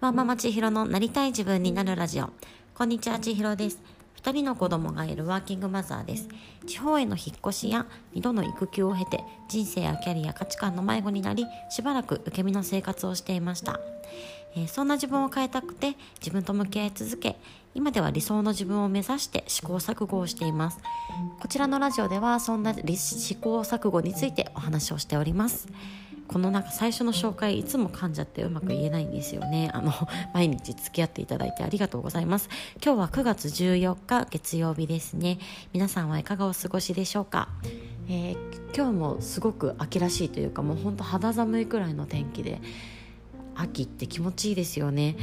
ワンママ千尋のなりたい自分になるラジオ。こんにちは千尋です。2人の子供がいるワーキングマザーです。地方への引っ越しや2度の育休を経て人生やキャリア価値観の迷子になりしばらく受け身の生活をしていました。えー、そんな自分を変えたくて自分と向き合い続け今では理想の自分を目指して試行錯誤をしています。こちらのラジオではそんな試行錯誤についてお話をしております。このなんか最初の紹介いつも噛んじゃってうまく言えないんですよね。あの 毎日付き合っていただいてありがとうございます。今日は9月14日月曜日ですね。皆さんはいかがお過ごしでしょうか、えー、今日もすごく秋らしいというかもうほんと肌寒いくらいの天気で秋って気持ちいいですよね。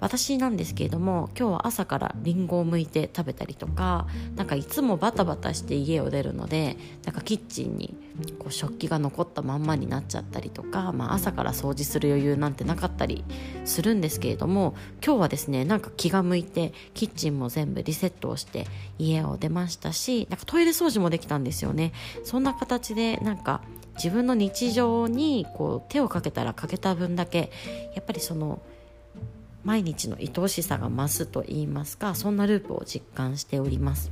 私なんですけれども今日は朝からりんごを剥いて食べたりとかなんかいつもバタバタして家を出るのでなんかキッチンにこう食器が残ったまんまになっちゃったりとか、まあ、朝から掃除する余裕なんてなかったりするんですけれども今日はですねなんか気が向いてキッチンも全部リセットをして家を出ましたしなんかトイレ掃除もできたんですよね。そんな形でなんか自分の日常にこう手をかけたらかけた分だけやっぱりその毎日の愛おしさが増すと言いますかそんなループを実感しております。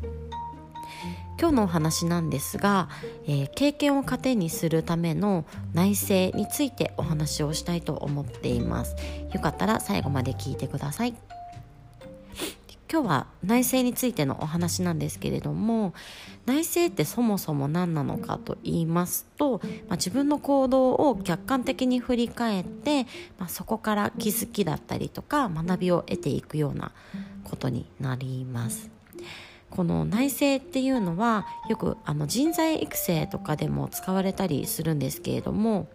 今日のお話なんですが、えー、経験を糧にするための内省についてお話をしたいと思っています。よかったら最後まで聞いてください。今日は内政についてのお話なんですけれども内政ってそもそも何なのかと言いますと、まあ、自分の行動を客観的に振り返って、まあ、そこから気づきだったりとか学びを得ていくようなことになります。この内政っていうのはよくあの人材育成とかでも使われたりするんですけれども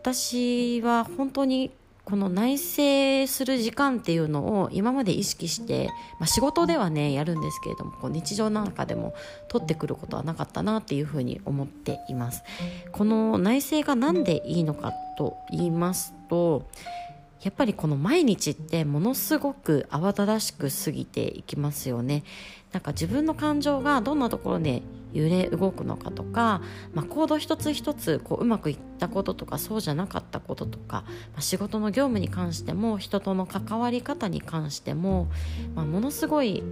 私は本当にこの内省する時間っていうのを今まで意識して、まあ、仕事ではねやるんですけれどもこう日常の中でも取ってくることはなかったなっていうふうに思っています。この内省が何でいいのかと言いますとやっぱりこの毎日ってものすごく慌ただしく過ぎていきますよね。なんか自分の感情がどんなところで揺れ動くのかとか、まあ、行動一つ一つこううまくいったこととかそうじゃなかったこととか、まあ、仕事の業務に関しても人との関わり方に関しても、まあ、ものすごい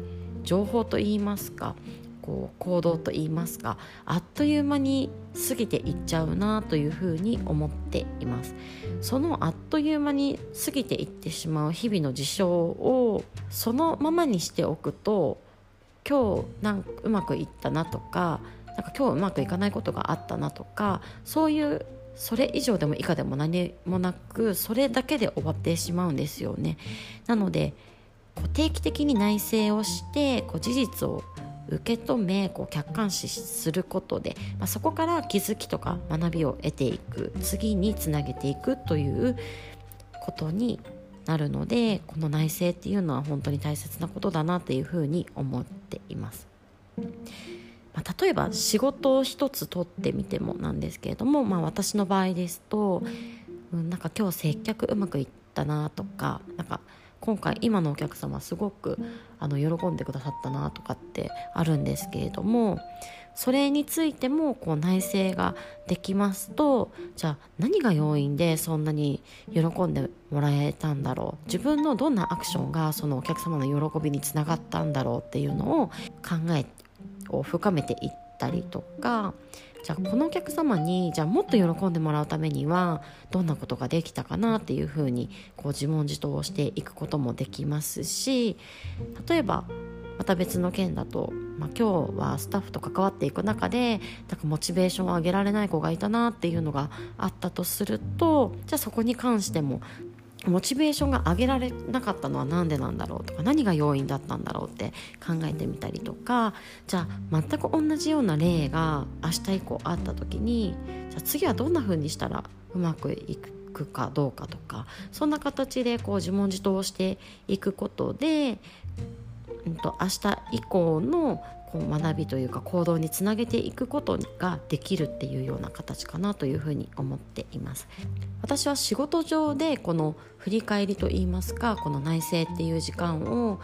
情報といいますかこう行動といいますかあっという間に過ぎていっちゃうなというふうに思っていますそのあっという間に過ぎていってしまう日々の事象をそのままにしておくと今日なんかうまくいったなとかなんか今日うまくいかないことがあったなとかそういうそれ以上でも以下でも何もなくそれだけで終わってしまうんですよね。なのでこう定期的に内省をしてこう事実を受け止めこう客観視することで、まあ、そこから気づきとか学びを得ていく次につなげていくということになるのでこの内政っていうのは本当に大切なことだなっていうふうに思っています。まあ、例えば仕事を一つ取ってみてもなんですけれども、まあ、私の場合ですと、うん、なんか今日接客うまくいったなとかなんか今回今のお客様すごくあの喜んでくださったなとかってあるんですけれどもそれについてもこう内省ができますとじゃあ何が要因でそんなに喜んでもらえたんだろう？自分のどんなアクションがそのお客様の喜びにつながったんだろうっていうのを考えを深めていったりとかじゃあこのお客様にじゃあもっと喜んでもらうためにはどんなことができたかなっていうふうにこう自問自答をしていくこともできますし例えばまた別の件だと、まあ、今日はスタッフと関わっていく中でなんかモチベーションを上げられない子がいたなっていうのがあったとするとじゃあそこに関してもモチベーションが上げられなかったのは何でなんだろうとか何が要因だったんだろうって考えてみたりとかじゃあ全く同じような例が明日以降あった時にじゃあ次はどんな風にしたらうまくいくかどうかとかそんな形でこう自問自答していくことでうんと、明日以降のこう学びというか行動につなげていくことができるっていうような形かなというふうに思っています。私は仕事上でこの振り返りといいますかこの内省っていう時間を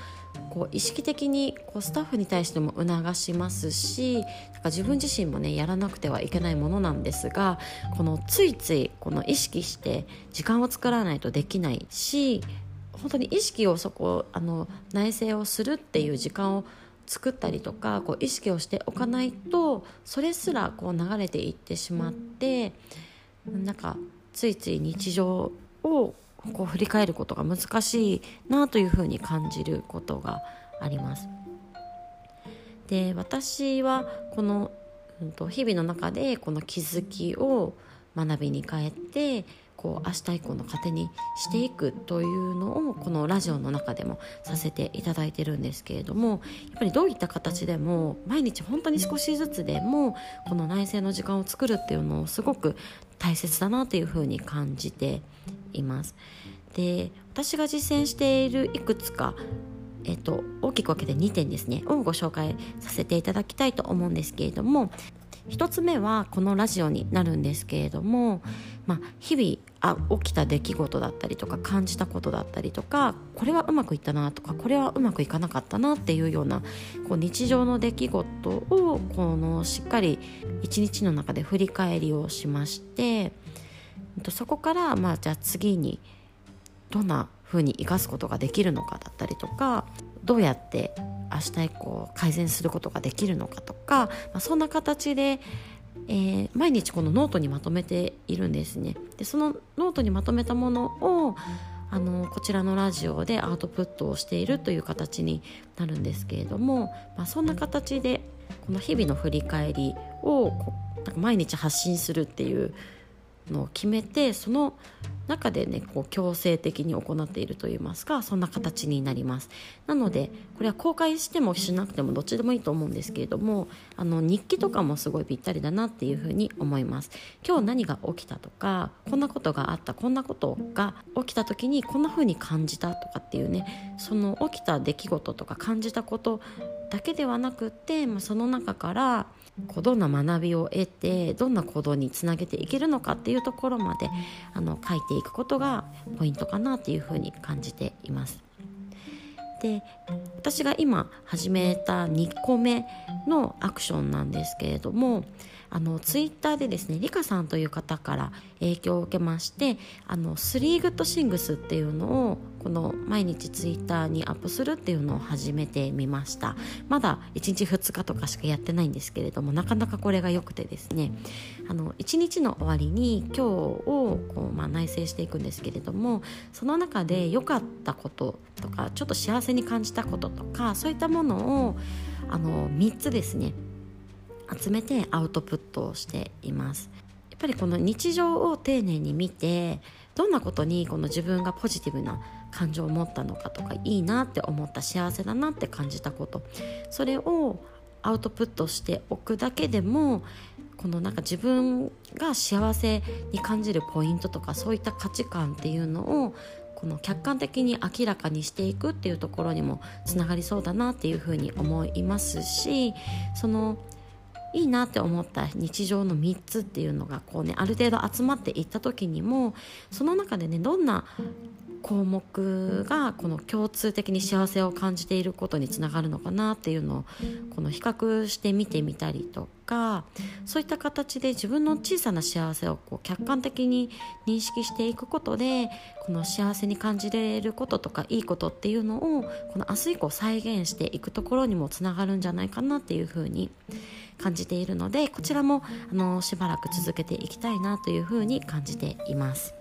こう意識的にこうスタッフに対しても促しますしなんか自分自身もねやらなくてはいけないものなんですがこのついついこの意識して時間を作らないとできないし本当に意識をそこあの内省をするっていう時間を作ったりとかこう意識をしておかないとそれすらこう流れていってしまってなんかついつい日常をこう振り返ることが難しいなというふうに感じることがあります。で私はこの、うん、と日々の中でこの気づきを学びに変えてこう明日以降の糧にしていくというのをこのラジオの中でもさせていただいてるんですけれどもやっぱりどういった形でも毎日本当に少しずつでもこの内省の時間を作るっていうのをすごく大切だなというふうに感じています。で私が実践しているいくつかえっと、大きく分けて2点ですねをご紹介させていただきたいと思うんですけれども1つ目はこのラジオになるんですけれども、まあ、日々あ起きた出来事だったりとか感じたことだったりとかこれはうまくいったなとかこれはうまくいかなかったなっていうようなこう日常の出来事をこのしっかり一日の中で振り返りをしましてそこから、まあ、じゃあ次にどんな風に生かすことができるのかだったりとかどうやって明日以降改善することができるのかとか、まあ、そんな形で、えー、毎日このノートにまとめているんですね。でそのノートにまとめたものをあのこちらのラジオでアウトプットをしているという形になるんですけれども、まあ、そんな形でこの日々の振り返りをなんか毎日発信するっていうのを決めてその中でねこう強制的に行っているといいますかそんな形になります。なのでこれは公開してもしなくてもどっちでもいいと思うんですけれどもあの日記とかもすごいぴったりだなっていうふうに思います。今日何が起きたとかこんなことがあったこんなことが起きた時にこんなふうに感じたとかっていうねその起きた出来事とか感じたことだけではなくって、まあ、その中からこうどんな学びを得てどんな行動につなげていけるのかっていういうところまであの書いていくことがポイントかなっていうふうに感じています。で私が今始めた2個目のアクションなんですけれどもあのツイッターでですねリカさんという方から影響を受けましてあのスリーグッドシングスっていうのをこの毎日ツイッターにアップするっていうのを始めてみました。まだ1日2日とかしかやってないんですけれどもなかなかこれが良くてですね。あの1日の終わりに今日をこう、まあ、内省していくんですけれどもその中で良かったこととかちょっと幸せに感じたこととかそういったものをあの3つですね集めてアウトプットをしています。やっぱりこの日常を丁寧に見てどんなことにこの自分がポジティブな感情を持ったのかとかいいなって思った幸せだなって感じたこと。それをアウトプットしておくだけでもこのなんか自分が幸せに感じるポイントとかそういった価値観っていうのをこの客観的に明らかにしていくっていうところにもつながりそうだなっていうふうに思いますしそのいいなって思った日常の3つっていうのがこうねある程度集まっていった時にもその中でねどんな項目がこの共通的に幸せを感じていることにつながるのかなっていうのをこの比較して見てみたりとかそういった形で自分の小さな幸せをこう客観的に認識していくことでこの幸せに感じれることとかいいことっていうのをこの明日以降再現していくところにもつながるんじゃないかなっていうふうに感じているのでこちらもあのしばらく続けていきたいなというふうに感じています。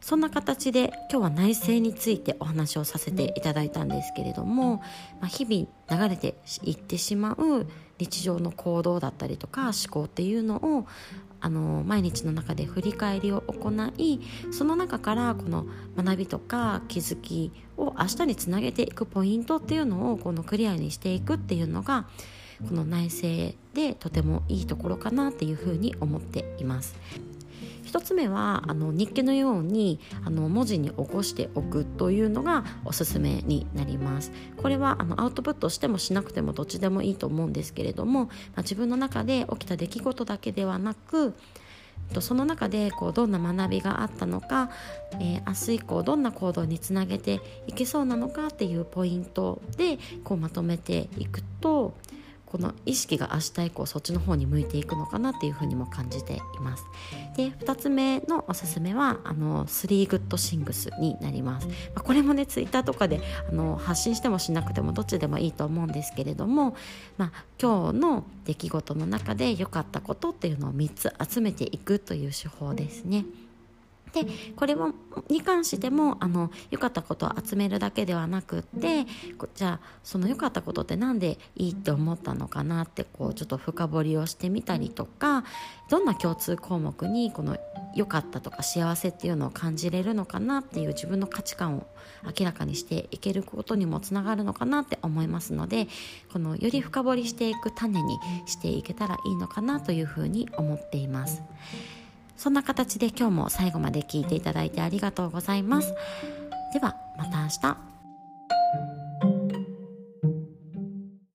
そんな形で今日は内政についてお話をさせていただいたんですけれども、まあ、日々流れていってしまう日常の行動だったりとか思考っていうのをあの毎日の中で振り返りを行いその中からこの学びとか気づきを明日につなげていくポイントっていうのをこのクリアにしていくっていうのがこの内政でとてもいいところかなっていうふうに思っています。1つ目はあの日記のようにあの文字に起こしておくというのがおすすめになります。これはあのアウトプットしてもしなくてもどっちでもいいと思うんですけれども、まあ、自分の中で起きた出来事だけではなくその中でこうどんな学びがあったのか、えー、明日以降どんな行動につなげていけそうなのかっていうポイントでこうまとめていくとこの意識が明日以降そっちの方に向いていくのかなっていうふうにも感じていますで2つ目のおすすめはあの3グッドシングスになります、まあ、これもねツイッターとかであの発信してもしなくてもどっちでもいいと思うんですけれども、まあ、今日の出来事の中で良かったことっていうのを3つ集めていくという手法ですね。でこれもに関してもあの良かったことを集めるだけではなくってじゃあその良かったことって何でいいって思ったのかなってこうちょっと深掘りをしてみたりとかどんな共通項目にこの良かったとか幸せっていうのを感じれるのかなっていう自分の価値観を明らかにしていけることにもつながるのかなって思いますのでこのより深掘りしていく種にしていけたらいいのかなというふうに思っています。そんな形で今日も最後まで聞いていただいてありがとうございます。ではまた明日。